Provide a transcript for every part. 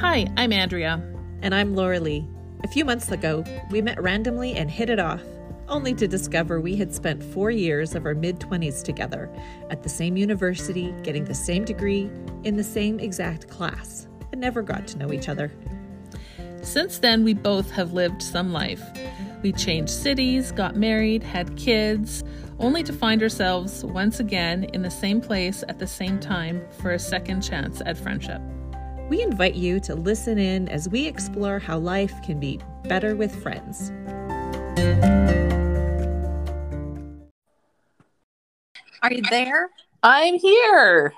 Hi, I'm Andrea. And I'm Lorilee. A few months ago, we met randomly and hit it off, only to discover we had spent four years of our mid 20s together at the same university, getting the same degree, in the same exact class, and never got to know each other. Since then, we both have lived some life. We changed cities, got married, had kids, only to find ourselves once again in the same place at the same time for a second chance at friendship. We invite you to listen in as we explore how life can be better with friends. Are you there? I'm here.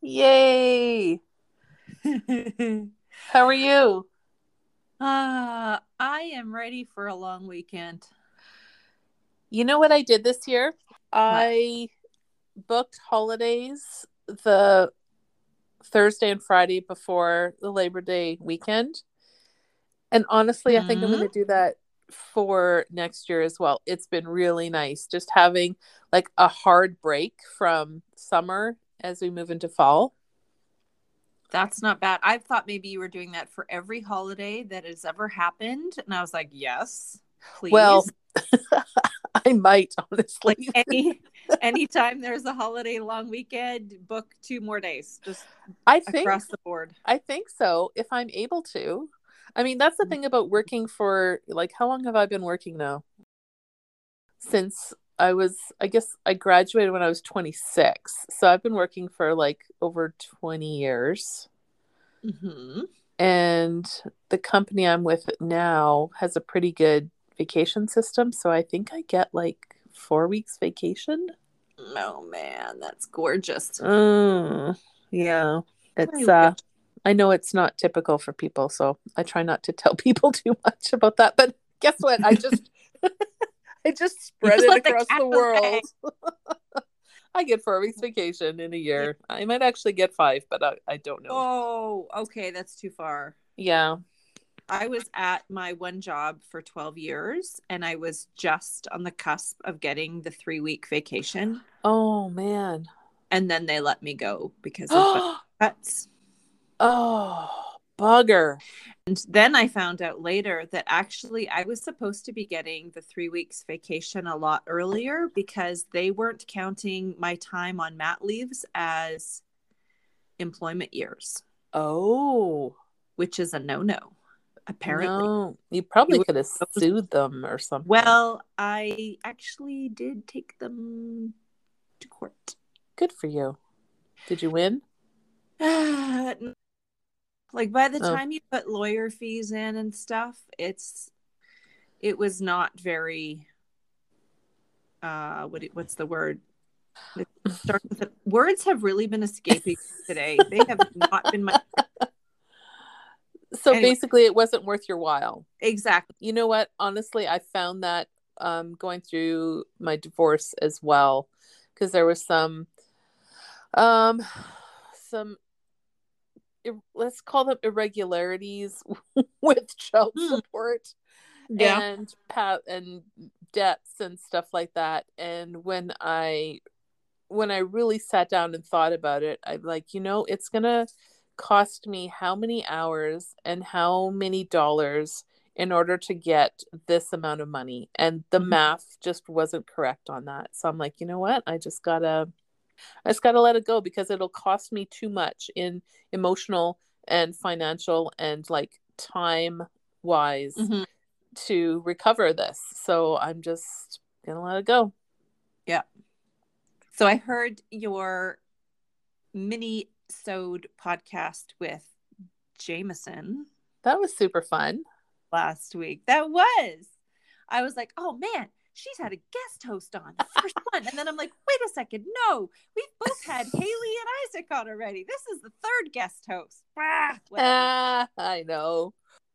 Yay. How are you? Uh, I am ready for a long weekend. You know what I did this year? I booked holidays the Thursday and Friday before the Labor Day weekend. And honestly, I think I'm going to mm-hmm. do that for next year as well. It's been really nice just having like a hard break from summer as we move into fall. That's not bad. I thought maybe you were doing that for every holiday that has ever happened. And I was like, yes, please. Well, I might honestly. like any anytime there's a holiday long weekend, book two more days. Just I think across the board. I think so if I'm able to. I mean, that's the thing about working for like how long have I been working now? Since I was I guess I graduated when I was 26. So I've been working for like over 20 years. Mm-hmm. And the company I'm with now has a pretty good vacation system, so I think I get like 4 weeks vacation. Oh man, that's gorgeous. Mm, yeah. It's uh I know it's not typical for people, so I try not to tell people too much about that. But guess what? I just I just spread just it let the across the, world. I get four weeks vacation in a year. I might actually get five, but I, I don't know. Oh, okay, that's too far. Yeah. I was at my one job for 12 years and I was just on the cusp of getting the three week vacation. Oh man. And then they let me go because of cuts. oh bugger. And then I found out later that actually I was supposed to be getting the three weeks vacation a lot earlier because they weren't counting my time on mat leaves as employment years, Oh. which is a no no, apparently. No. You probably could have sued them or something. Well, I actually did take them to court. good for you. Did you win? like by the Oh. time you put lawyer fees in and stuff, it's it was not very uh what what's the word? With words have really been escaping today. They have not been my So Anyway. basically it wasn't worth your while. exactly. You know what? Honestly, I found that um, going through my divorce as well, because there was some, um, some, ir- let's call them irregularities with child Hmm. support and pat and debts and stuff like that. And when I, when I really sat down and thought about it, I'm like, you know, it's gonna cost me how many hours and how many dollars in order to get this amount of money and the Mhm. math just wasn't correct on that so i'm like you know what i just gotta i just gotta let it go because it'll cost me too much in emotional and financial and like time wise Mhm. to recover this so i'm just gonna let it go Yeah. So I heard your mini sewed podcast with Jameson that was super fun last week. That was. I was like, oh man, she's had a guest host on the first one. And then I'm like, wait a second, no, we've both had Haley and Isaac on already. This is the third guest host. Ah. Ah, I know.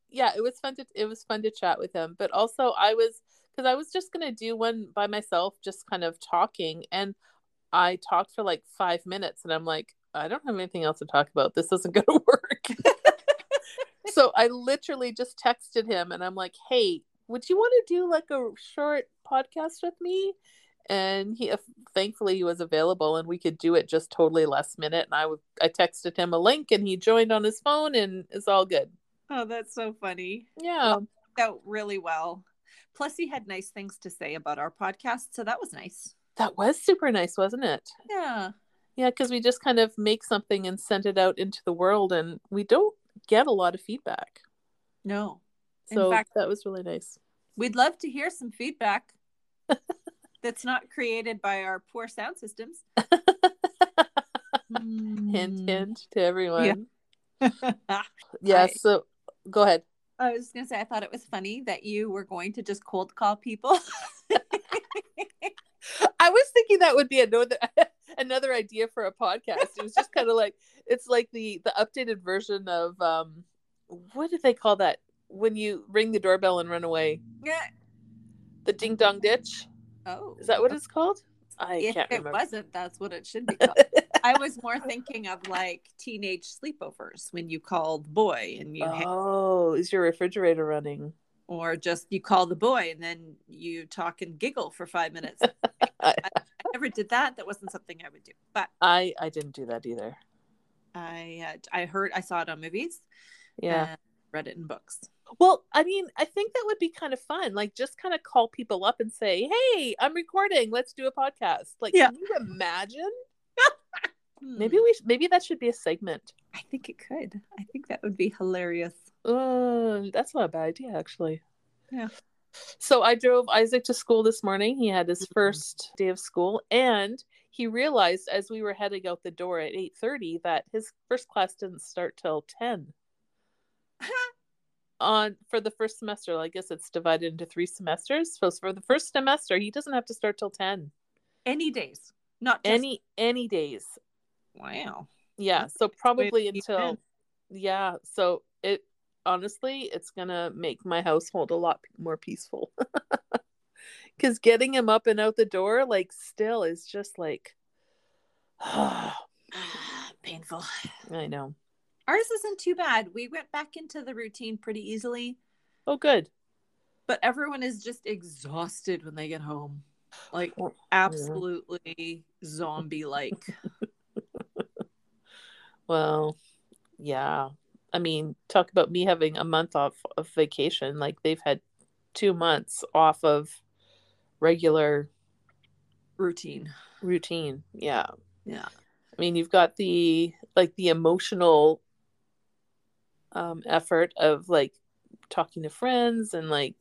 Yeah, it was fun to it was fun to chat with him, but also I was because I was just gonna do one by myself, just kind of talking, and I talked for like five minutes, and I'm like, I don't have anything else to talk about. This isn't gonna work. so I literally just texted him, and I'm like, Hey, would you want to do like a short podcast with me? and he uh, thankfully he was available and we could do it just totally last minute and I would I texted him a link and he joined on his phone and it's all good. Oh, that's so funny. Yeah. Out really well. Plus he had nice things to say about our podcast, so that was nice. That was super nice, wasn't it? Yeah. Yeah, because we just kind of make something and send it out into the world and we don't get a lot of feedback. No. So In fact, that was really nice. we'd love to hear some feedback that's not created by our poor sound systems. Hint, hmm. hint to everyone. Yeah. Ah, yeah. I- so go ahead. I was gonna say I thought it was funny that you were going to just cold call people. I was thinking that would be a another another idea for a podcast. It was just kind of like it's like the the updated version of um what did they call that when you ring the doorbell and run away? yeah. The ding dong ditch. Oh, Is that what it's called? I if can't it wasn't, that's what it should be called. I was more thinking of like teenage sleepovers when you called boy and you hang- oh, is your refrigerator running? or just you call the boy and then you talk and giggle for five minutes. I, I never did that. That wasn't something I would do. But I I didn't do that either. I uh, I heard I saw it on movies. Yeah. read it in books. Well, I mean, I think that would be kind of fun. Like, just kind of call people up and say, "Hey, I'm recording. Let's do a podcast." Like, Yeah. can you imagine? Hmm. Maybe we, sh- maybe that should be a segment. I think it could. I think that would be hilarious. Uh, that's not a bad idea, actually. Yeah. So I drove Isaac to school this morning. He had his Mhm. first day of school, and he realized as we were heading out the door at eight thirty that his first class didn't start till ten. On for the first semester, I guess it's divided into three semesters. So for the first semester, he doesn't have to start till ten. Any days, not just, Any any days. Wow. Yeah. That's So probably until in. yeah. So it honestly, it's gonna make my household a lot more peaceful. Because getting him up and out the door, like, still is just like, painful. I know. Ours isn't too bad. We went back into the routine pretty easily, Oh, good. but everyone is just exhausted when they get home. Like Well, absolutely zombie like. Well, yeah. I mean, talk about me having a month off of vacation. Like, they've had two months off of regular routine. routine. Yeah. Yeah. I mean, you've got the like the emotional um effort of like talking to friends and like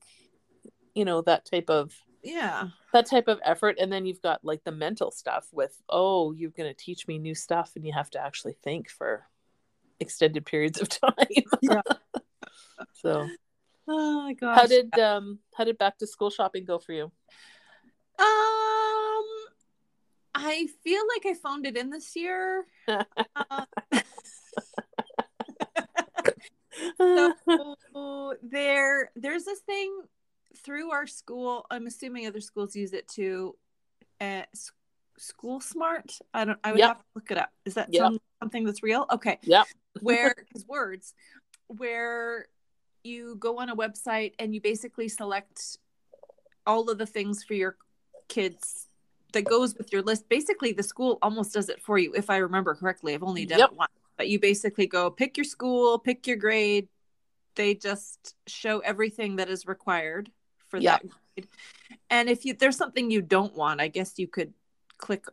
you know that type of Yeah. that type of effort and then you've got like the mental stuff with oh you're going to teach me new stuff and you have to actually think for extended periods of time. Yeah. so, Oh gosh. how did um how did back to school shopping go for you? um I feel like I phoned it in this year. Uh, so there there's this thing through our school i'm assuming other schools use it too uh, school smart i don't i would Yep. have to look it up is that Yep. some, something that's real okay Yep. where because words where you go on a website and you basically select all of the things for your kids that goes with your list basically the school almost does it for you if i remember correctly i've only done Yep. it once but you basically go pick your school pick your grade they just show everything that is required for Yeah. that grade and if you there's something you don't want i guess you could click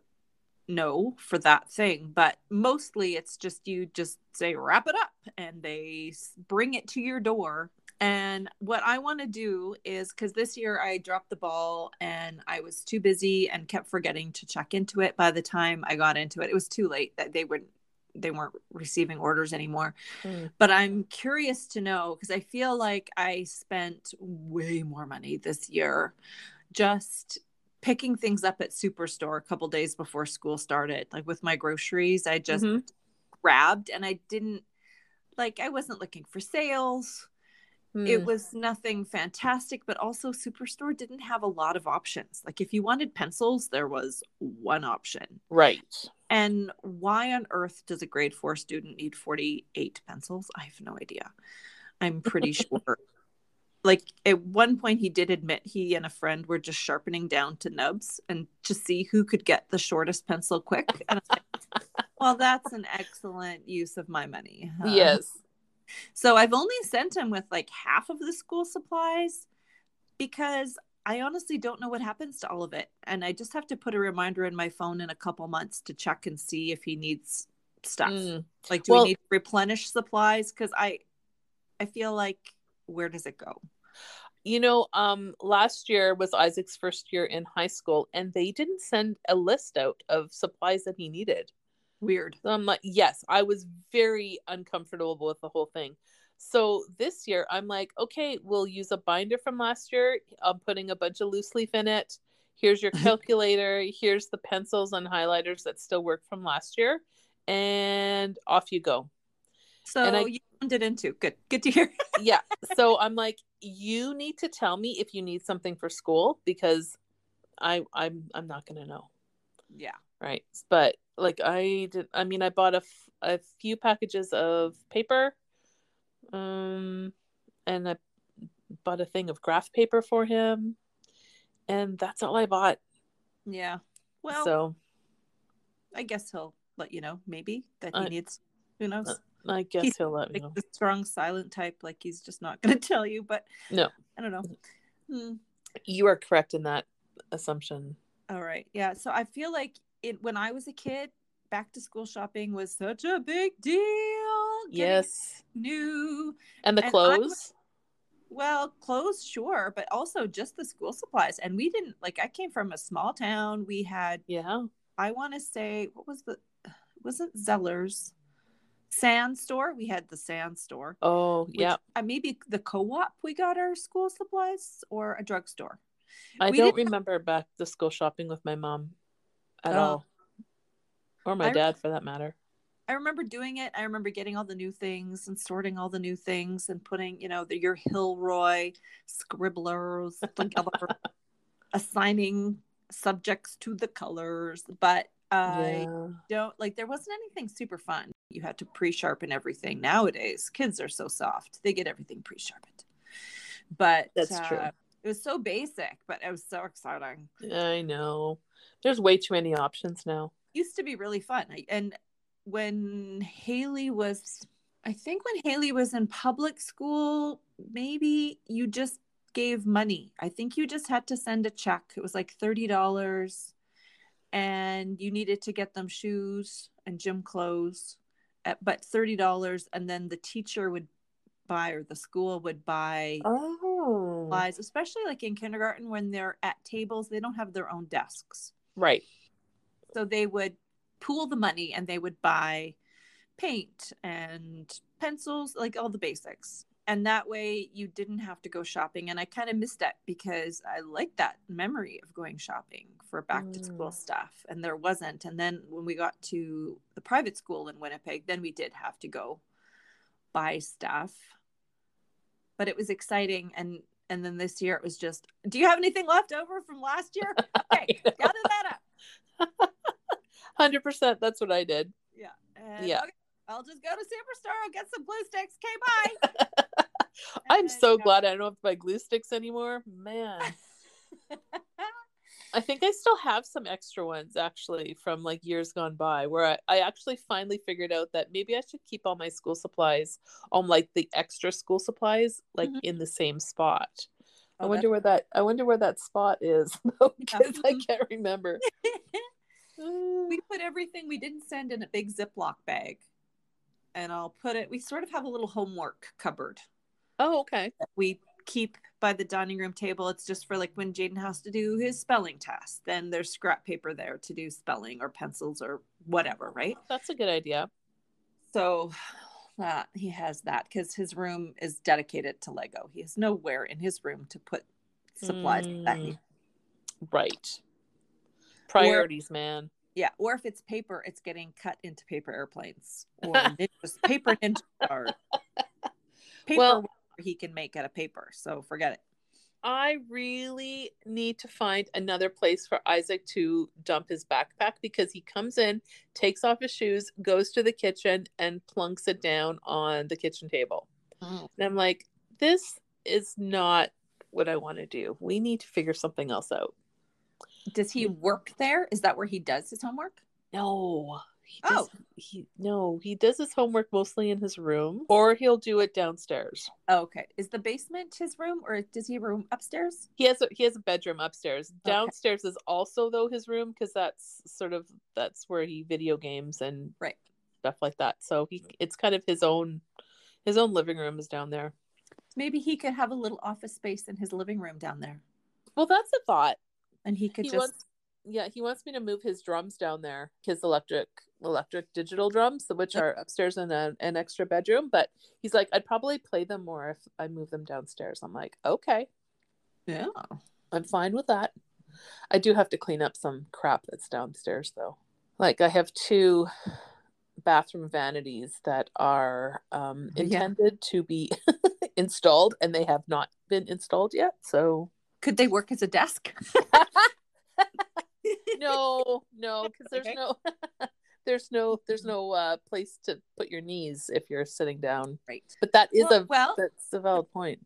no for that thing but mostly it's just you just say wrap it up and they bring it to your door. And what i want to do is because this year i dropped the ball and i was too busy and kept forgetting to check into it by the time i got into it. It was too late that they wouldn't they weren't receiving orders anymore. Mm. but i'm curious to know because i feel like i spent way more money this year just picking things up at superstore a couple days before school started like with my groceries i just Mhm. grabbed and i didn't like i wasn't looking for sales it Mm. was nothing fantastic but also superstore didn't have a lot of options like if you wanted pencils there was one option right. and why on earth does a grade four student need 48 pencils? I have no idea. I'm pretty sure like at one point he did admit he and a friend were just sharpening down to nubs and to see who could get the shortest pencil quick. And I like, well, that's an excellent use of my money. Yes. So I've only sent him with like half of the school supplies because I honestly don't know what happens to all of it. And I just have to put a reminder in my phone in a couple months to check and see if he needs stuff. Mm. Like, do well, we need to replenish supplies? Because I, I feel like where does it go? You know, um, last year was Isaac's first year in high school, and they didn't send a list out of supplies that he needed. Weird. So I'm like, yes, I was very uncomfortable with the whole thing. So this year, I'm like, okay, we'll use a binder from last year. I'm putting a bunch of loose leaf in it. Here's your calculator. Here's the pencils and highlighters that still work from last year, and off you go. So and I, you it into good. Good to hear. yeah. So I'm like, you need to tell me if you need something for school because I I'm I'm not gonna know. Yeah. Right. But like I did. I mean, I bought a, f- a few packages of paper um, and I bought a thing of graph paper for him, and that's all I bought. Yeah. Well, so I guess he'll let you know maybe that he I, needs. Who knows? I guess he's he'll let me know. The strong silent type, like he's just not going to tell you. But no, I don't know. Hmm. You are correct in that assumption. All right. Yeah. So I feel like it when I was a kid, back to school shopping was such a big deal. Yes. New. And the and clothes? well, clothes, sure, but also just the school supplies. And we didn't like I came from a small town. We had Yeah. I want to say what was the wasn't Zellers Saan store. We had the Saan store. Oh, yeah. Uh, maybe the co-op we got our school supplies or a drugstore. I we don't remember back to school shopping with my mom at oh. all or my I, dad for that matter. I remember doing it. I remember getting all the new things and sorting all the new things and putting, you know, the, your Hilroy scribblers together, assigning subjects to the colors. But I yeah. don't like there wasn't anything super fun. You had to pre-sharpen everything. Nowadays, kids are so soft; they get everything pre-sharpened. But that's uh, true. It was so basic, but it was so exciting. I know. There's way too many options now used to be really fun. And when Haley was, I think when Haley was in public school, maybe you just gave money. I think you just had to send a check. It was like $30 and you needed to get them shoes and gym clothes, at, but $30 and then the teacher would buy or the school would buy oh supplies, especially like in kindergarten when they're at tables, they don't have their own desks. Right. So they would pool the money and they would buy paint and pencils, like all the basics. And that way you didn't have to go shopping. And I kind of missed that because I like that memory of going shopping for back to school mm. stuff. And there wasn't. And then when we got to the private school in Winnipeg, then we did have to go buy stuff. But it was exciting and and then this year it was just, do you have anything left over from last year? Okay, gather that up. Hundred percent. That's what I did. Yeah. And, yeah. Okay, I'll just go to Superstore. I'll get some glue sticks. Okay, bye. I'm so glad I don't have to buy glue sticks anymore. Man. I think I still have some extra ones actually from like years gone by where I, I actually finally figured out that maybe I should keep all my school supplies on like the extra school supplies like mm-hmm. in the same spot. Oh, I wonder where that I wonder where that spot is because I can't remember we put everything we didn't send in a big Ziploc bag. And I'll put it, we sort of have a little homework cupboard. Oh, okay. We keep by the dining room table. It's just for like when Jaden has to do his spelling test. Then there's scrap paper there to do spelling or pencils or whatever, right? That's a good idea. So uh, he has that because his room is dedicated to Lego. He has nowhere in his room to put supplies mm, that he. Right. Priorities, or, man. Yeah, or if it's paper, it's getting cut into paper airplanes or just paper ninja stars. Paper well, he can make out of paper, so forget it. I really need to find another place for Isaac to dump his backpack because he comes in, takes off his shoes, goes to the kitchen, and plunks it down on the kitchen table. Oh. And I'm like, this is not what I want to do. We need to figure something else out. Does he work there? Is that where he does his homework? No. He Oh. he no, he does his homework mostly in his room or he'll do it downstairs. Oh, okay. Is the basement his room or does he room upstairs? He has a, he has a bedroom upstairs. Okay. Downstairs is also though his room because that's sort of that's where he video games and Right. stuff like that. So he it's kind of his own his own living room is down there. Maybe he could have a little office space in his living room down there. Well, that's a thought. And he could he just wants yeah he wants me to move his drums down there his electric electric digital drums which are upstairs in a, an extra bedroom. But he's like i'd probably play them more if i move them downstairs. I'm like okay. Yeah. i'm fine with that. I do have to clean up some crap that's downstairs though. Like i have two bathroom vanities that are um, Yeah. intended to be installed and they have not been installed yet so Could they work as a desk? no no because there's Okay. no there's no there's no uh place to put your knees if you're sitting down Right. but that is Well- a well- that's a valid point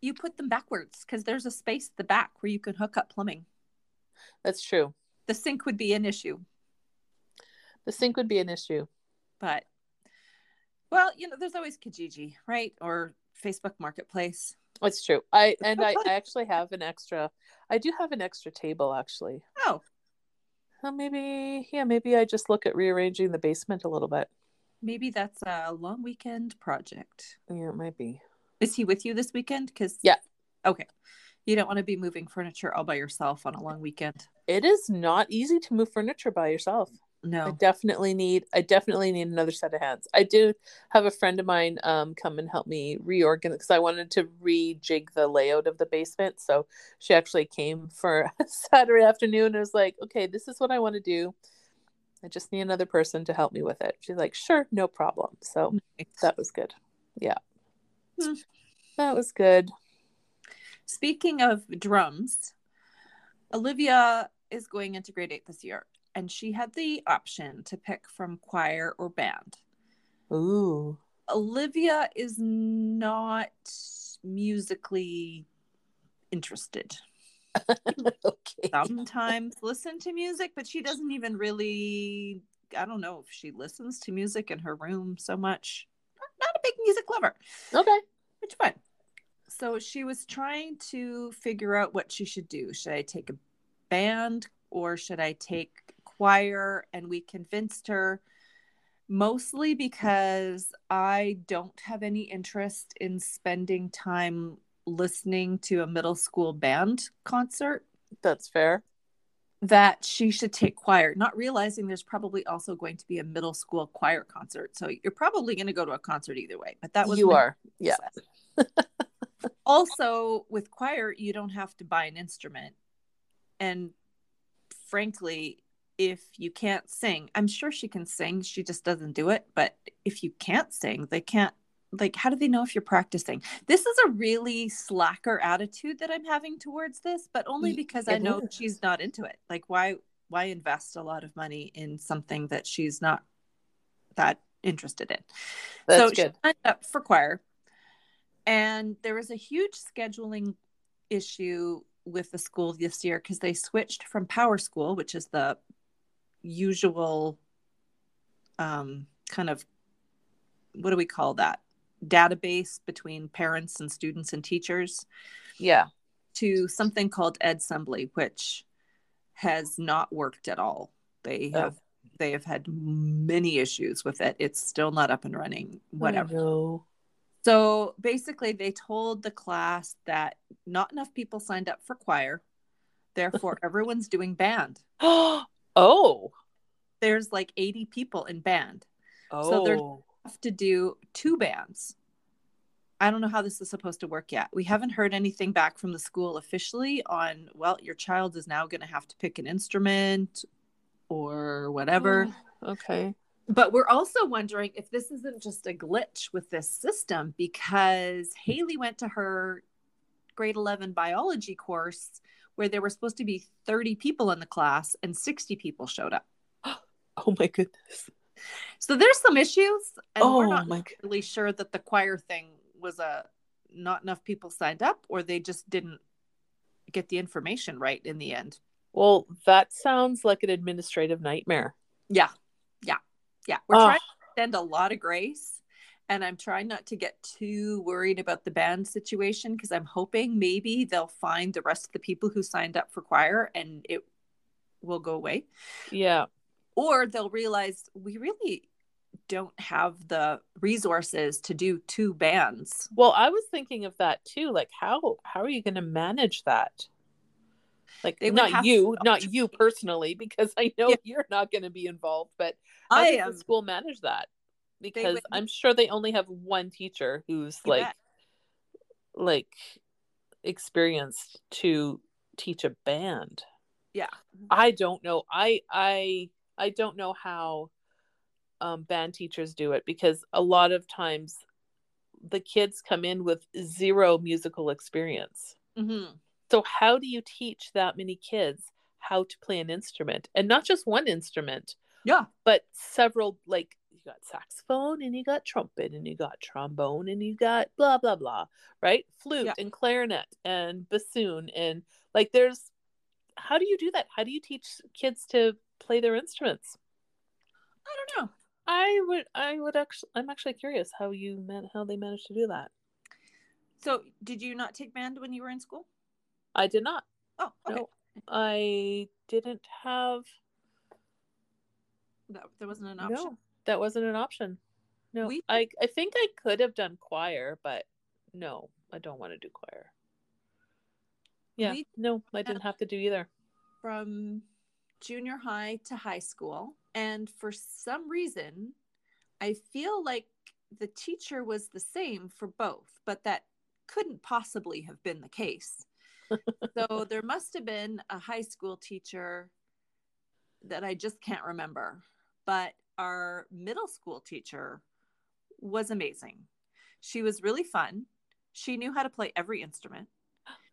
You put them backwards because there's a space at the back where you can hook up plumbing. that's true The sink would be an issue, the sink would be an issue but well, you know, there's always Kijiji, right? Or Facebook Marketplace. It's true i and I. I actually have an extra i do have an extra table actually Oh, so maybe yeah maybe i just look at rearranging the basement a little bit maybe that's a long weekend project. yeah it might be Is he with you this weekend? Because Yeah. Okay. You don't want to be moving furniture all by yourself on a long weekend. it is not easy to move furniture by yourself I definitely need I definitely need another set of hands. I do have a friend of mine um come and help me reorganize because I wanted to rejig the layout of the basement. So she actually came for Saturday afternoon and was like, okay, this is what I want to do. I just need another person to help me with it. She's like, sure, no problem. So that was good. Yeah. Hmm. That was good. Speaking of drums, Olivia is going into grade eight this year, and she had the option to pick from choir or band. Ooh. Olivia is not musically interested. okay. Sometimes listen to music, but she doesn't even really. I don't know if she listens to music in her room so much. Not a big music lover. Okay. which one? So she was trying to figure out what she should do. Should I take a band or should I take choir? And we convinced her mostly because I don't have any interest in spending time listening to a middle school band concert That's fair. that she should take choir, not realizing there's probably also going to be a middle school choir concert. So you're probably going to go to a concert either way. But that was you are. Yeah. also with choir you don't have to buy an instrument and frankly if you can't sing i'm sure she can sing she just doesn't do it but if you can't sing they can't like how do they know if you're practicing this is a really slacker attitude that i'm having towards this but only because i know is. she's not into it like why why invest a lot of money in something that she's not that interested in That's so good. she signed up for choir, and there was a huge scheduling issue with the school this year because they switched from Power School, which is the usual um, kind of what do we call that database between parents and students and teachers Yeah. to something called EdSembly, which has not worked at all. They have they have had many issues with it. It's still not up and running. Whatever. No. So basically, they told the class that not enough people signed up for choir. Therefore, everyone's doing band. oh. There's like 80 people in band. Oh. So they're- Have to do two bands. I don't know how this is supposed to work yet. We haven't heard anything back from the school officially on, well, your child is now going to have to pick an instrument or whatever. Oh, okay. But we're also wondering if this isn't just a glitch with this system because Haley went to her grade 11 biology course where there were supposed to be 30 people in the class and 60 people showed up. Oh my goodness. So there's some issues and oh we're not my really sure that the choir thing was a not enough people signed up or they just didn't get the information right in the end. Well, that sounds like an administrative nightmare. Yeah. Yeah. Yeah. We're Ugh. trying to extend a lot of grace and I'm trying not to get too worried about the band situation because I'm hoping maybe they'll find the rest of the people who signed up for choir and it will go away. Yeah. Or they'll realize we really don't have the resources to do two bands. Well, I was thinking of that too. Like how how are you going to manage that? Like not you, to- not you personally because I know Yeah. you're not going to be involved, but how I does am the school manage that? Because would- I'm sure they only have one teacher who's You like bet. like experienced to teach a band. Yeah. I don't know. I I I don't know how um, band teachers do it because a lot of times the kids come in with zero musical experience. Mhm. So how do you teach that many kids how to play an instrument and not just one instrument, Yeah. but several like you got saxophone and you got trumpet and you got trombone and you got blah blah blah, right? Flute Yeah. and clarinet and bassoon and like there's how do you do that? How do you teach kids to play their instruments? I don't know. I would I would actually I'm actually curious how you man how they managed to do that. So, did you not take band when you were in school? I did not. Oh, okay. No. I didn't have That, there wasn't an option. no. That wasn't an option. No. We- I I think I could have done choir, but no, I don't want to do choir. Yeah. We- no, I didn't have to do either. From junior high to high school. And for some reason, I feel like the teacher was the same for both, but that couldn't possibly have been the case. so there must have been a high school teacher that I just can't remember. But our middle school teacher was amazing. She was really fun. She knew how to play every instrument.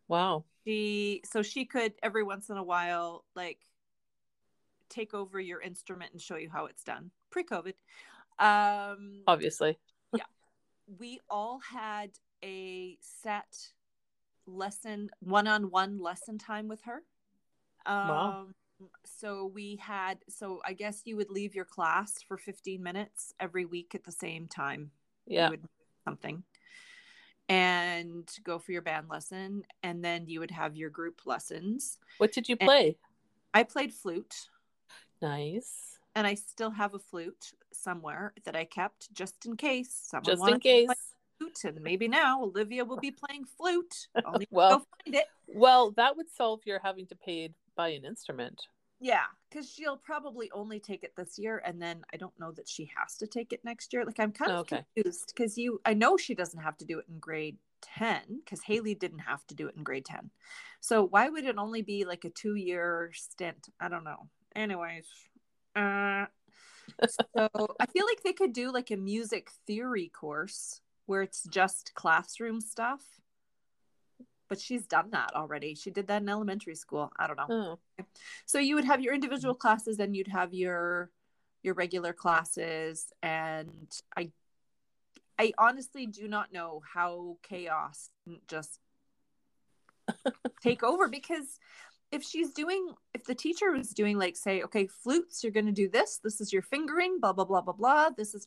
Wow. She so she could every once in a while like take over your instrument and show you how it's done pre-COVID. Um, Obviously. Yeah. We all had a set lesson one-on-one lesson time with her um Wow. So we had so i guess you would leave your class for 15 minutes every week at the same time Yeah. you would something and go for your band lesson and then you would have your group lessons What did you And- play? i played flute Nice. and i still have a flute somewhere that i kept just in case someone Just in case. flute and maybe now olivia will be playing flute Well- to go find it Well, that would solve your having to pay buy an instrument. Yeah, because she'll probably only take it this year, and then I don't know that she has to take it next year. Like I'm kind of Okay. confused because you, I know she doesn't have to do it in grade ten because Haley didn't have to do it in grade ten. So why would it only be like a two year stint? I don't know. Anyways, uh, so I feel like they could do like a music theory course where it's just classroom stuff. But she's done that already. She did that in elementary school. I don't know Oh. so you would have your individual hmm. classes and you'd have your your regular classes and i i honestly do not know how chaos just take over because if she's doing if the teacher was doing like say okay flutes you're going to do this this is your fingering blah blah blah blah blah this is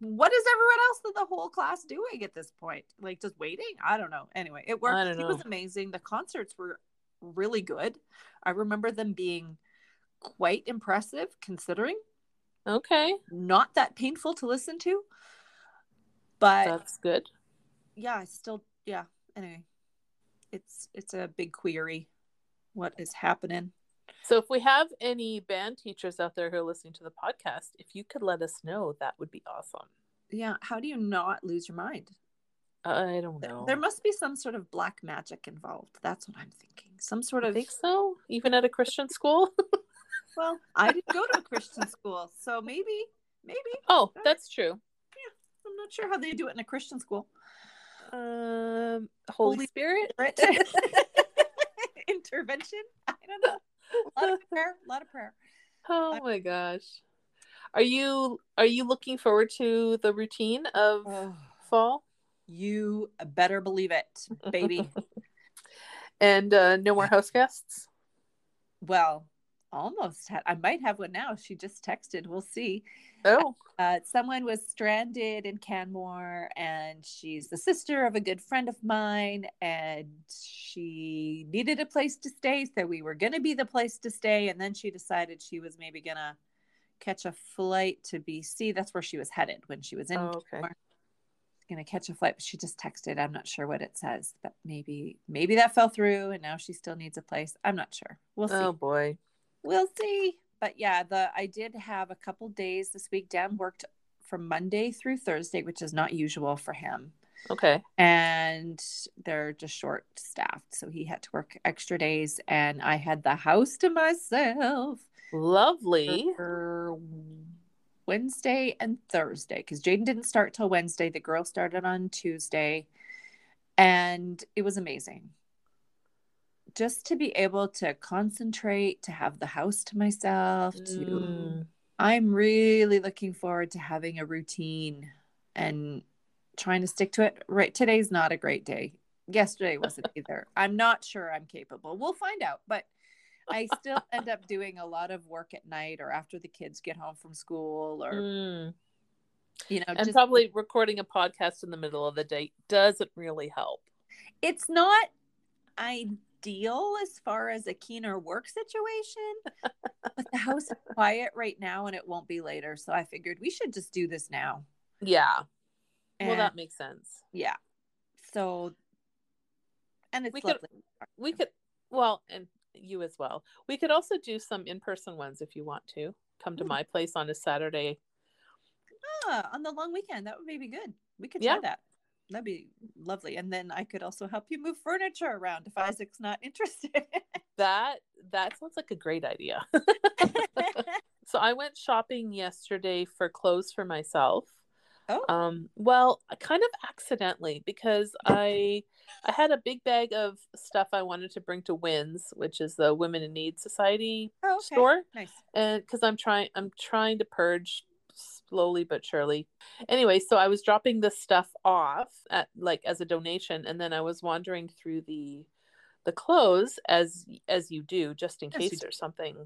what is everyone else in the whole class doing at this point? Like just waiting? I don't know. Anyway it worked. It was amazing. The concerts were really good. I remember them being quite impressive considering Okay. not that painful to listen to but That's good. yeah I still yeah anyway it's it's a big query what is happening So if we have any band teachers out there who are listening to the podcast, if you could let us know, that would be awesome. yeah how do you not lose your mind I don't know. there must be some sort of black magic involved that's what i'm thinking some sort I of think so. Even at a Christian school. well i didn't go to a christian school so maybe maybe oh, that's true. Yeah, I'm not sure how they do it in a christian school Um, Holy, Holy Spirit. intervention i don't know a lot of prayer a lot of prayer Oh my gosh. Are you are you looking forward to the routine of fall? You better believe it, baby. and uh, no more house guests. well, almost had. I might have one now. She just texted. We'll see. Oh, Uh, someone was stranded in Canmore, and she's the sister of a good friend of mine, and she needed a place to stay, so we were gonna be the place to stay, and then she decided she was maybe gonna catch a flight to BC. That's where she was headed when she was in. Oh, okay. Canmore. Gonna catch a flight, but she just texted. I'm not sure what it says, but maybe maybe that fell through, and now she still needs a place. I'm not sure. We'll see oh boy. we'll see but yeah the i did have a couple days this week dan worked from monday through thursday which is not usual for him Okay. and they're just short staffed so he had to work extra days and i had the house to myself Lovely. for wednesday and thursday because jaden didn't start till wednesday the girl started on tuesday and it was amazing just to be able to concentrate to have the house to myself to Mm. i'm really looking forward to having a routine and trying to stick to it right today's not a great day yesterday wasn't either i'm not sure i'm capable we'll find out but i still end up doing a lot of work at night or after the kids get home from school or Mm. you know And just probably recording a podcast in the middle of the day doesn't really help. it's not ideal as far as a keener work situation but the house is quiet right now and it won't be later so i figured we should just do this now Yeah. well, that makes sense. yeah so and it's We could- We could, well, and you as well. We could also do some in person ones if you want to. Come to Hmm. my place on a Saturday. ah, on the long weekend that would maybe good we could Yeah. try that that'd be lovely and then i could also help you move furniture around if isaac's not interested That that sounds like a great idea. so I went shopping yesterday for clothes for myself. oh Um, well, kind of accidentally because I I had a big bag of stuff I wanted to bring to Wins, which is the Women in Need Society oh, okay. store, nice and because I'm trying I'm trying to purge slowly but surely. Anyway, so I was dropping this stuff off at like as a donation, and then I was wandering through the the clothes as as you do, just in Yes, case there's something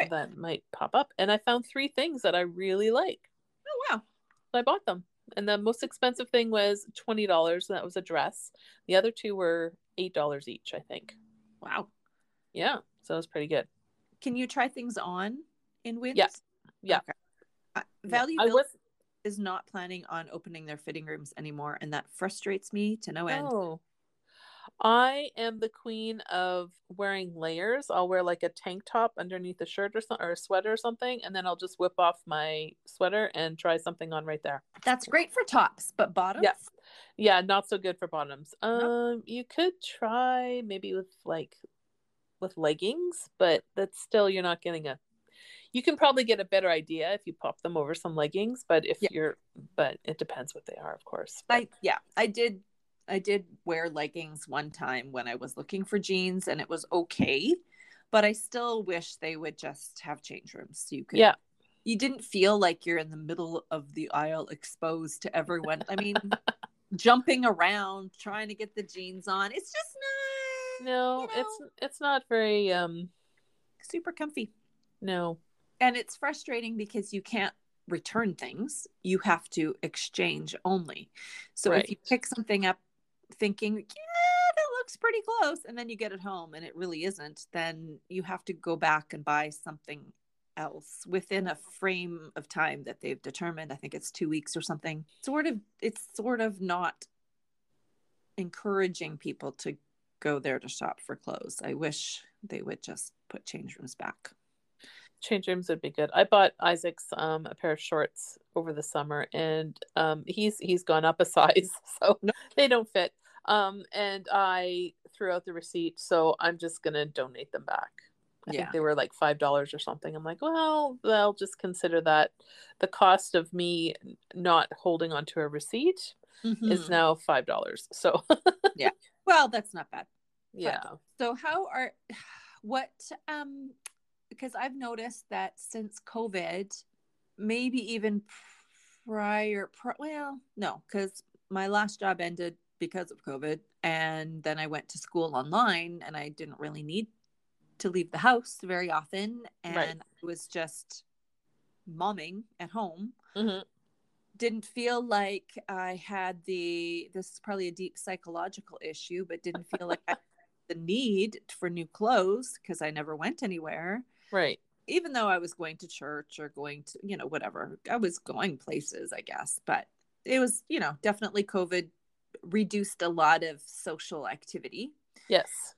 Right. that might pop up. And I found three things that I really like. oh wow So I bought them. And the most expensive thing was twenty dollars. and That was a dress. The other two were eight dollars each, I think. wow Yeah, so it was pretty good. can you try things on in wins Yeah. Yeah. Okay. Uh, value Bill was is not planning on opening their fitting rooms anymore and that frustrates me to no end oh, I am the queen of wearing layers. I'll wear like a tank top underneath a shirt or something, or a sweater or something, and then I'll just whip off my sweater and try something on right there. that's great for tops but bottoms Yeah. Yeah, not so good for bottoms. Nope. Um, you could try maybe with like with leggings, but that's still you're not getting a. You can probably get a better idea if you pop them over some leggings, but if Yeah. you're, but it depends what they are, of course. I yeah, I did I did wear leggings one time when I was looking for jeans and it was okay, but I still wish they would just have change rooms so you could Yeah, you didn't feel like you're in the middle of the aisle exposed to everyone. I mean, jumping around trying to get the jeans on. It's just not no, you know. it's it's not very um super comfy. no. And it's frustrating because you can't return things. You have to exchange only. So if you pick something up thinking, yeah, that looks pretty close, and then you get it home and it really isn't, then you have to go back and buy something else within a frame of time that they've determined. I think it's two weeks or something. Sort of, it's sort of not encouraging people to go there to shop for clothes. I wish they would just put change rooms back. Change rooms would be good. I bought Isaac's um a pair of shorts over the summer and um he's he's gone up a size so No. they don't fit. Um and I threw out the receipt so I'm just going to donate them back. I Yeah. think they were like $5 or something. I'm like, well, they'll just consider that the cost of me not holding onto a receipt is Mhm. now $5. So yeah, well, that's not bad. yeah. So how are what um because I've noticed that since COVID, maybe even prior pri- well, no, cuz my last job ended because of COVID. And then I went to school online and I didn't really need to leave the house very often. And Right. I was just momming at home. Mhm. Didn't feel like I had the, this is probably a deep psychological issue, but didn't feel like I the need for new clothes because I never went anywhere. Right. Even though I was going to church or going to, you know, whatever, I was going places, I guess. But it was, you know, definitely COVID reduced a lot of social activity. Yes.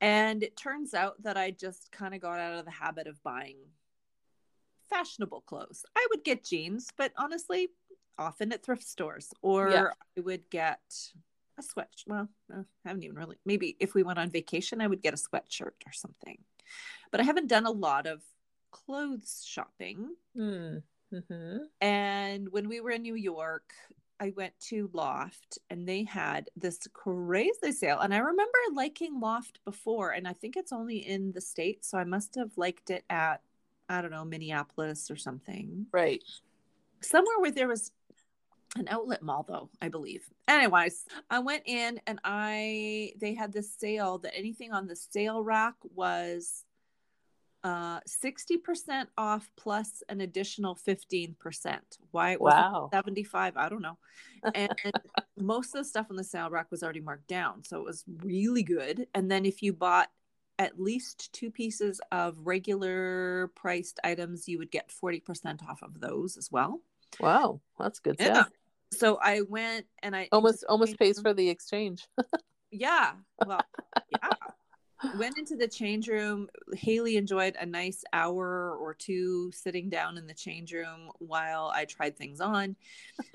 And it turns out that I just kind of got out of the habit of buying fashionable clothes. I would get jeans, but honestly, often at thrift stores, or Yeah. I would get a sweat. Well, I haven't even really. Maybe if we went on vacation, I would get a sweatshirt or something. But I haven't done a lot of clothes shopping. Mm. hmm And when we were in New York, I went to Loft and they had this crazy sale. And I remember liking Loft before, and I think it's only in the States. So I must have liked it at, I don't know, Minneapolis or something. Right. Somewhere where there was an outlet mall, though, I believe. Anyways, I went in and I, they had this sale that anything on the sale rack was uh 60% off plus an additional 15%. Why it Wow. 75, I don't know. And most of the stuff on the sale rack was already marked down, so it was really good. And then if you bought at least two pieces of regular priced items, you would get 40% off of those as well. Wow. That's good Yeah. stuff. So I went and I Almost almost pays for the exchange. yeah. Well, yeah. Went into the change room. Haley enjoyed a nice hour or two sitting down in the change room while I tried things on.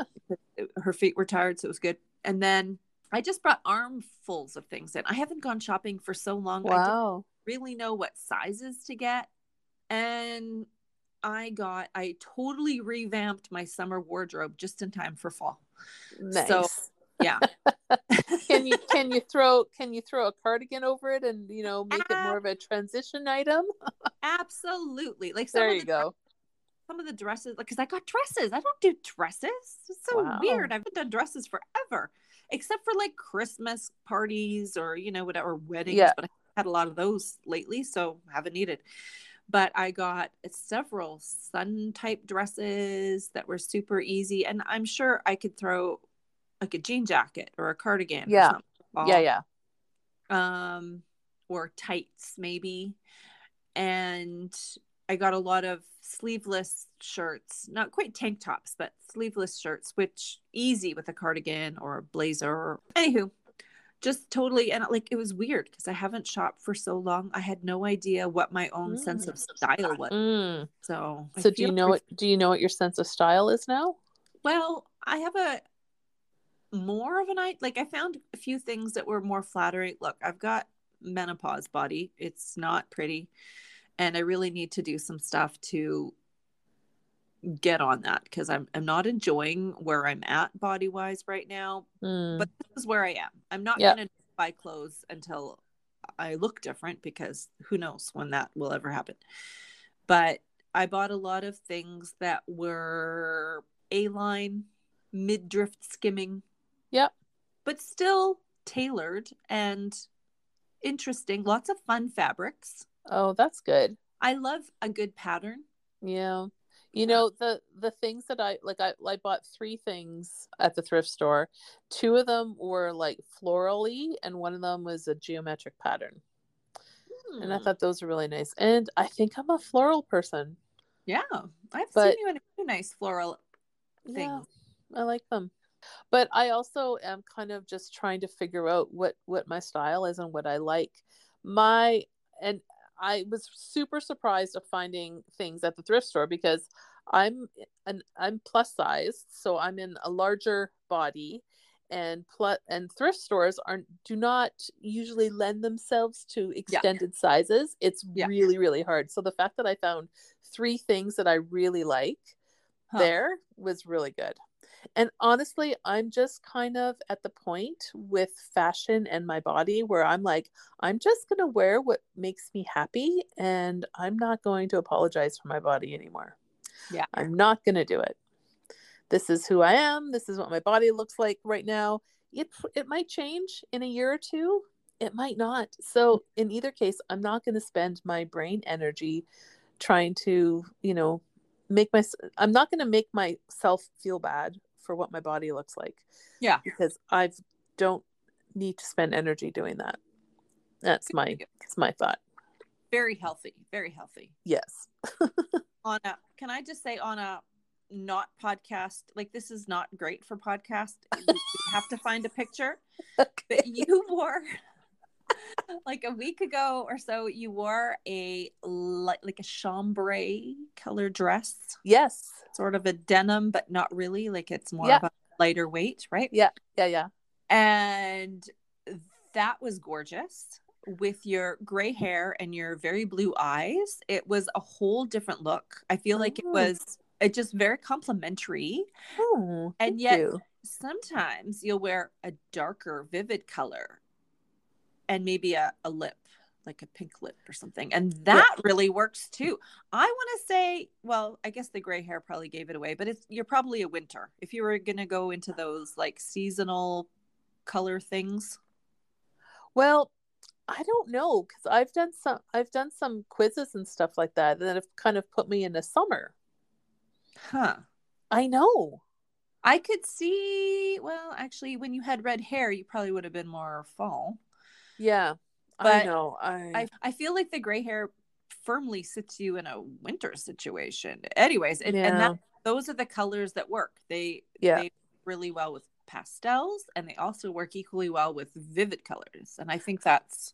Her feet were tired, so it was good. And then I just brought armfuls of things in. I haven't gone shopping for so long. I don't Wow. really know what sizes to get. And I got, I totally revamped my summer wardrobe just in time for fall. Nice. So, yeah. can you can you throw can you throw a cardigan over it and you know make it more of a transition item? Absolutely. Like some There of you the go. some of the dresses like because I got dresses. I don't do dresses. It's so Wow. weird. I've done dresses forever, except for like Christmas parties or you know whatever weddings. Yeah. But I had a lot of those lately, so haven't needed. But I got several sun type dresses that were super easy, and I'm sure I could throw like a jean jacket or a cardigan. or Yeah. something Yeah, yeah. um or tights maybe and i got a lot of sleeveless shirts not quite tank tops but sleeveless shirts which easy with a cardigan or a blazer anywho just totally and like it was weird because i haven't shopped for so long i had no idea what my own sense of style was Mm. so So do you know what do you know what your sense of style is now? Well, I have a more of an eye. Like I found a few things that were more flattering. Look, I've got menopause body. It's not pretty, and I really need to do some stuff to get on that because I'm I'm not enjoying where I'm at body wise right now. Mm. But this is where I am. I'm not Yeah. gonna buy clothes until I look different because who knows when that will ever happen. But I bought a lot of things that were A line, mid drift skimming. Yep. But still tailored and interesting. Lots of fun fabrics. Oh, that's good. I love a good pattern. Yeah. You know the the things that I like I I bought three things at the thrift store. Two of them were like florally and one of them was a geometric pattern. And I Hmm. thought those were really nice. And I think I'm a floral person. Yeah. I've But- seen you in a few nice floral Yeah. I like them. But I also am kind of just trying to figure out what what my style is and what I like. My and I was super surprised of finding things at the thrift store because I'm eh, an I'm plus size, so I'm in a larger body and plus and thrift stores aren't do not usually lend themselves to extended sizes. It's Yeah. really really hard. So the fact that I found three things that I really like Huh. there was really good. And honestly, I'm just kind of at the point with fashion and my body where I'm like, I'm just going to wear what makes me happy and I'm not going to apologize for my body anymore. Yeah. I'm not going to do it. this is who I am. This is what my body looks like right now. It it might change in a year or two. It might not. So mm-hmm. in either case, I'm not going to spend my brain energy trying to, you know, make my I'm not going to make myself feel bad for what my body looks like. Yeah. Because I don't need to spend energy doing that. That's my that's my thought. Very healthy. Very healthy. Yes. on a can I just say on a not podcast like this is not great for podcast. You have to find a picture. Okay. But you wore like a week ago or so you wore a like, like a chambray color dress. Yes. Sort of a denim but not really. Like it's more yeah. of a lighter weight right? Yeah. Yeah yeah. And that was gorgeous. With your gray hair and your very blue eyes it was a whole different look. I feel like it oh. was it just very complimentary. Oh, and yet you. sometimes you'll wear a darker vivid color and maybe a, a lip like a pink lip or something. And that yeah. really works too. I want to say well i guess the gray hair probably gave it away but it's you're probably a winter. If you were going to go into those like seasonal color things. Well i don't know because i've done some i've done some quizzes and stuff like that that have kind of put me into summer. Huh. I know. I could see well actually when you had red hair you probably would have been more fall yeah. But I know. I... I I feel like the gray hair firmly sits you in a winter situation. Anyways, and, yeah. and that those are the colors that work. They yeah. they really well with pastels and they also work equally well with vivid colors. And I think that's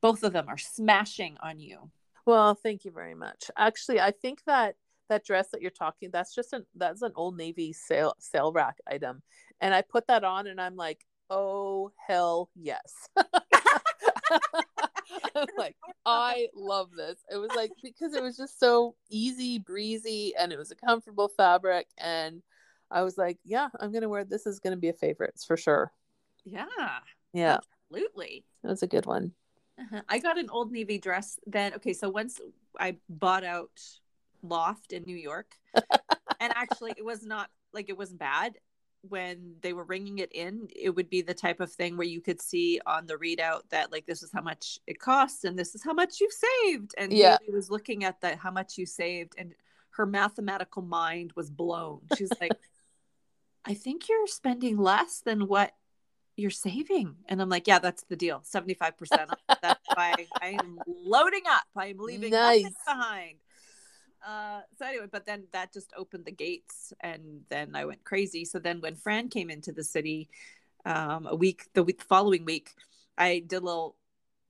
both of them are smashing on you. Well, thank you very much. Actually, I think that that dress that you're talking that's just an that's an old navy sale sale rack item and i put that on and i'm like oh hell yes like I love this. It was like because it was just so easy breezy and it was a comfortable fabric and I was like, yeah, I'm gonna wear this. Is gonna be a favorite for sure. Yeah. Yeah. Absolutely. It was a good one. Uh-huh. I got an old navy dress. Then okay, so once I bought out Loft in New York, and actually it was not like it wasn't bad when they were ringing it in, it would be the type of thing where you could see on the readout that like this is how much it costs and this is how much you've saved. And yeah, was looking at the how much you saved, and her mathematical mind was blown. She's like, I think you're spending less than what you're saving. And I'm like, yeah, that's the deal. 75%. That's why I am loading up. I'm leaving nice. nothing behind. Uh, so anyway, but then that just opened the gates, and then I went crazy. So then when Fran came into the city, um, a week the week following week, I did a little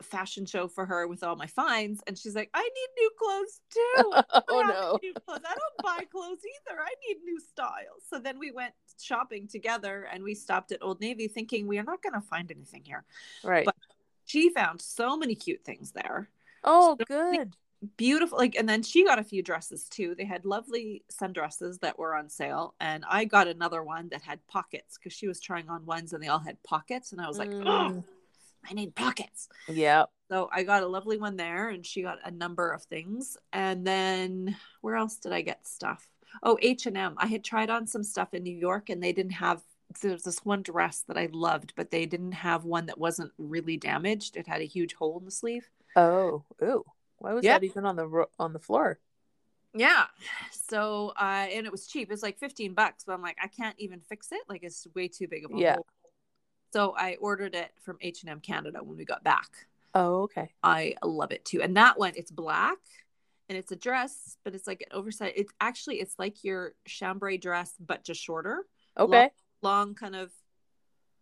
fashion show for her with all my finds, and she's like, "I need new clothes too." oh no! new Clothes. I don't buy clothes either. I need new styles. So then we went shopping together, and we stopped at Old Navy, thinking we are not going to find anything here. Right. But she found so many cute things there. Oh, so good beautiful like and then she got a few dresses too. They had lovely sundresses that were on sale and i got another one that had pockets because she was trying on ones and they all had pockets and i was like mm. oh i need pockets. Yeah. So i got a lovely one there and she got a number of things and then where else did i get stuff? Oh h&m i had tried on some stuff in new york and they didn't have there was this one dress that i loved but they didn't have one that wasn't really damaged. It had a huge hole in the sleeve. Oh ooh why was that even on the on the floor? Yeah. So, uh, and it was cheap. It's like 15 bucks, but I'm like, I can't even fix it. Like it's way too big of a yeah. hole. So I ordered it from H&M Canada when we got back. Oh, okay. I love it too. And that one, it's black and it's a dress, but it's like an oversized. It's actually, it's like your chambray dress, but just shorter. Okay. Long, long kind of,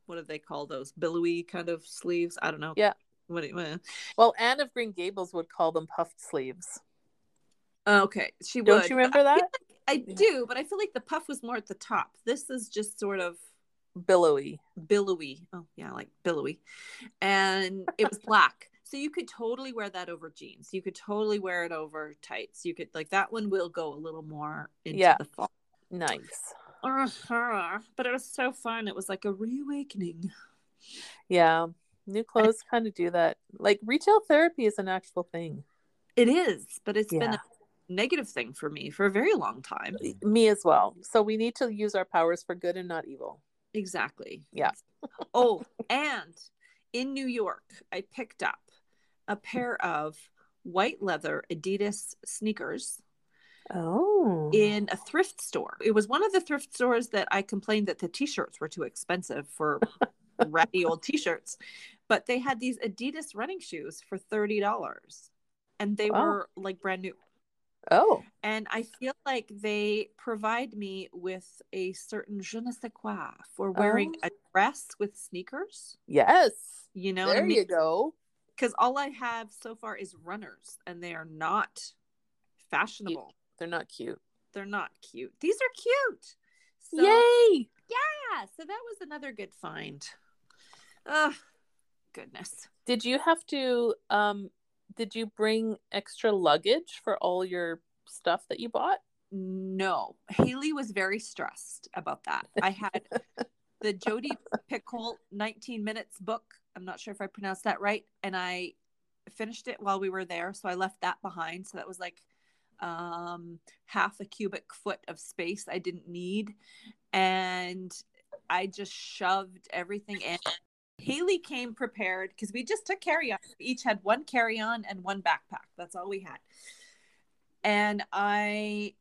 what do they call those? Billowy kind of sleeves. I don't know. Yeah. What, what? Well, Anne of Green Gables would call them puffed sleeves. Okay, she Don't would. you remember that? I, like I do, but I feel like the puff was more at the top. This is just sort of billowy, billowy. Oh yeah, like billowy, and it was black. So you could totally wear that over jeans. You could totally wear it over tights. You could like that one will go a little more into yeah. the fall. Nice. Uh-huh. But it was so fun. It was like a reawakening. Yeah. New clothes kind of do that. Like retail therapy is an actual thing. It is, but it's yeah. been a negative thing for me for a very long time. Me as well. So we need to use our powers for good and not evil. Exactly. Yeah. oh, and in New York, I picked up a pair of white leather Adidas sneakers. Oh. In a thrift store. It was one of the thrift stores that I complained that the t shirts were too expensive for ratty old t shirts. But they had these Adidas running shoes for $30 and they wow. were like brand new. Oh. And I feel like they provide me with a certain je ne sais quoi for wearing oh. a dress with sneakers. Yes. You know, there I mean? you go. Because all I have so far is runners and they are not fashionable. Cute. They're not cute. They're not cute. These are cute. So, Yay. Yeah. So that was another good find. Oh, goodness. Did you have to um did you bring extra luggage for all your stuff that you bought? No. Haley was very stressed about that. I had the Jodi Picoult 19 minutes book. I'm not sure if I pronounced that right. And I finished it while we were there. So I left that behind. So that was like um, half a cubic foot of space I didn't need. And I just shoved everything in Haley came prepared because we just took carry on. We each had one carry on and one backpack. That's all we had. And I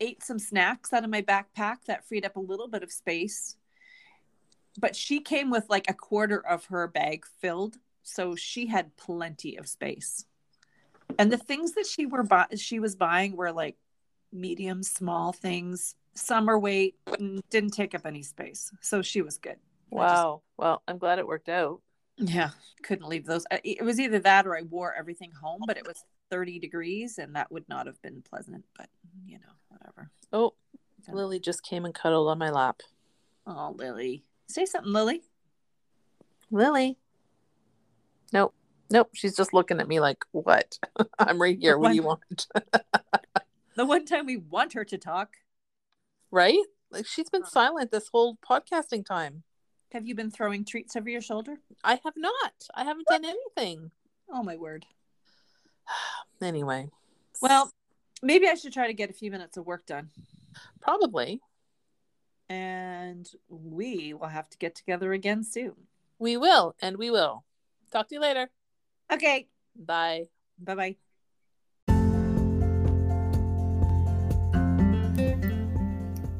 ate some snacks out of my backpack that freed up a little bit of space. But she came with like a quarter of her bag filled, so she had plenty of space. And the things that she were bu- she was buying were like medium, small things, summer weight, didn't take up any space. So she was good. Wow. Just, well, I'm glad it worked out. Yeah, couldn't leave those. Uh, it was either that or I wore everything home, but it was 30 degrees and that would not have been pleasant, but you know, whatever. Oh, Lily just came and cuddled on my lap. Oh, Lily. Say something, Lily. Lily. Nope. Nope. She's just looking at me like, what? I'm right here. What do you want? the one time we want her to talk. Right? Like she's been silent this whole podcasting time. Have you been throwing treats over your shoulder? I have not. I haven't done anything. Oh my word. anyway. Well, maybe I should try to get a few minutes of work done. Probably. And we will have to get together again soon. We will, and we will. Talk to you later. Okay. Bye. Bye bye.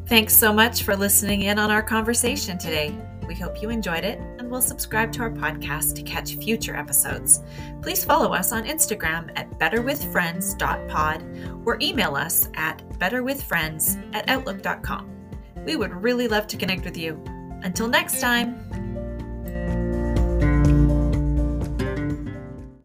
Thanks so much for listening in on our conversation today. We hope you enjoyed it and will subscribe to our podcast to catch future episodes. Please follow us on Instagram at betterwithfriends.pod or email us at betterwithfriends at outlook.com. We would really love to connect with you. Until next time.